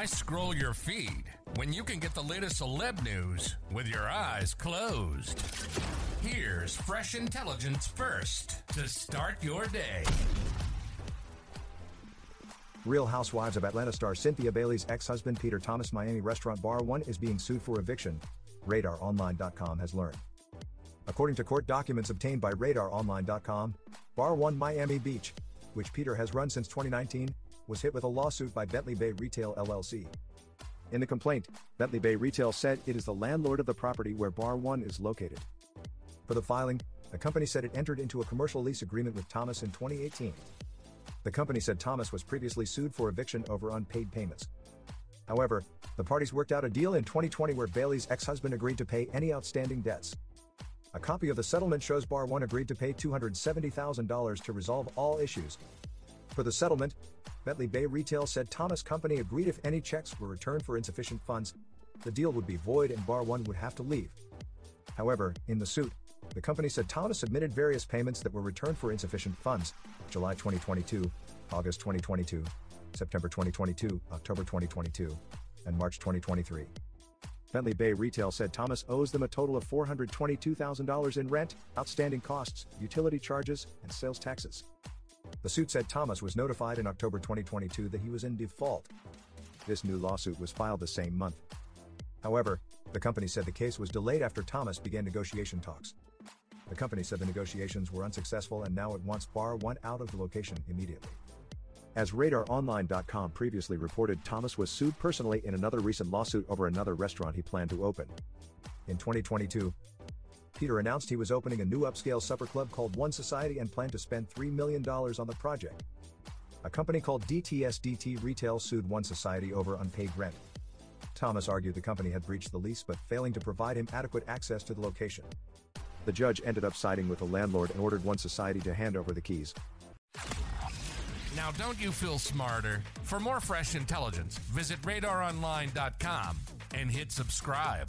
Why scroll your feed when you can get the latest celeb news with your eyes closed? Here's fresh intelligence first to start your day. Real Housewives of Atlanta star Cynthia Bailey's ex-husband Peter Thomas Miami restaurant Bar One is being sued for eviction, RadarOnline.com has learned. According to court documents obtained by RadarOnline.com, Bar One Miami Beach, which Peter has run since 2019, was hit with a lawsuit by Bentley Bay Retail LLC. In the complaint, Bentley Bay Retail said it is the landlord of the property where Bar One is located. For the filing, the company said it entered into a commercial lease agreement with Thomas in 2018. The company said Thomas was previously sued for eviction over unpaid payments. However, the parties worked out a deal in 2020 where Bailey's ex-husband agreed to pay any outstanding debts. A copy of the settlement shows Bar One agreed to pay $270,000 to resolve all issues. For the settlement, Bentley Bay Retail said Thomas Company agreed if any checks were returned for insufficient funds, the deal would be void and Bar One would have to leave. However, in the suit, the company said Thomas submitted various payments that were returned for insufficient funds July 2022, August 2022, September 2022, October 2022, and March 2023. Bentley Bay Retail said Thomas owes them a total of $422,000 in rent, outstanding costs, utility charges, and sales taxes. The suit said Thomas was notified in October 2022 that he was in default. This new lawsuit was filed the same month. However, the company said the case was delayed after Thomas began negotiation talks. The company said the negotiations were unsuccessful and now it wants Bar 1 out of the location immediately. As RadarOnline.com previously reported, Thomas was sued personally in another recent lawsuit over another restaurant he planned to open. In 2022, Peter announced he was opening a new upscale supper club called One Society and planned to spend $3 million on the project. A company called DTSDT Retail sued One Society over unpaid rent. Thomas argued the company had breached the lease but failing to provide him adequate access to the location. The judge ended up siding with the landlord and ordered One Society to hand over the keys. Now, don't you feel smarter? For more fresh intelligence, visit radaronline.com and hit subscribe.